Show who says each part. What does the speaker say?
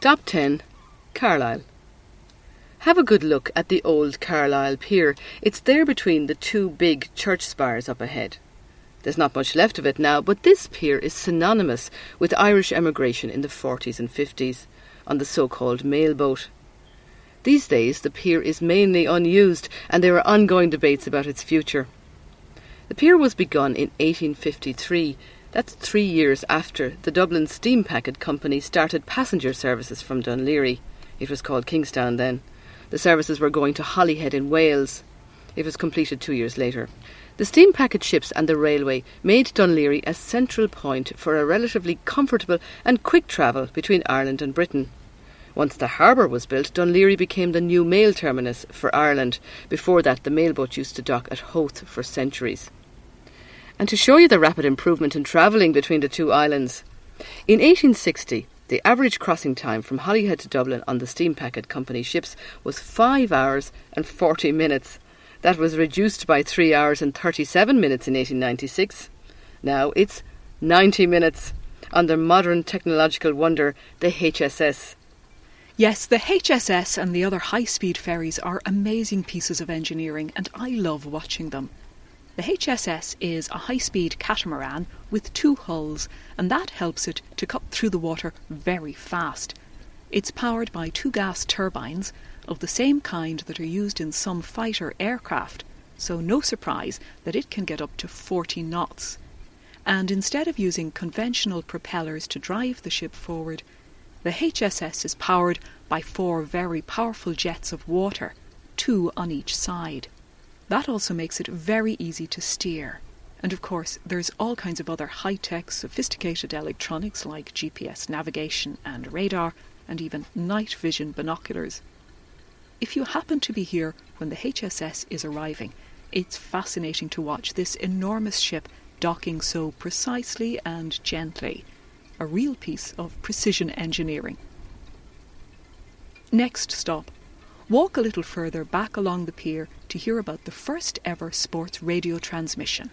Speaker 1: Stop 10 Carlisle. Have a good look at the old Carlisle Pier. It's there between the two big church spires up ahead. There's not much left of it now, but this pier is synonymous with Irish emigration in the 40s and 50s on the so called mail boat. These days, the pier is mainly unused, and there are ongoing debates about its future. The pier was begun in 1853. That's three years after the Dublin Steam Packet Company started passenger services from Laoghaire. It was called Kingstown then. The services were going to Holyhead in Wales. It was completed two years later. The steam packet ships and the railway made Laoghaire a central point for a relatively comfortable and quick travel between Ireland and Britain. Once the harbour was built, Laoghaire became the new mail terminus for Ireland. Before that, the mailboat used to dock at Howth for centuries. And to show you the rapid improvement in travelling between the two islands, in 1860, the average crossing time from Holyhead to Dublin on the steam packet company ships was 5 hours and 40 minutes. That was reduced by 3 hours and 37 minutes in 1896. Now it's 90 minutes under modern technological wonder, the HSS.
Speaker 2: Yes, the HSS and the other high speed ferries are amazing pieces of engineering, and I love watching them. The HSS is a high speed catamaran with two hulls, and that helps it to cut through the water very fast. It's powered by two gas turbines of the same kind that are used in some fighter aircraft, so no surprise that it can get up to 40 knots. And instead of using conventional propellers to drive the ship forward, the HSS is powered by four very powerful jets of water, two on each side. That also makes it very easy to steer. And of course, there's all kinds of other high tech, sophisticated electronics like GPS navigation and radar, and even night vision binoculars. If you happen to be here when the HSS is arriving, it's fascinating to watch this enormous ship docking so precisely and gently. A real piece of precision engineering. Next stop Walk a little further back along the pier to hear about the first ever sports radio transmission.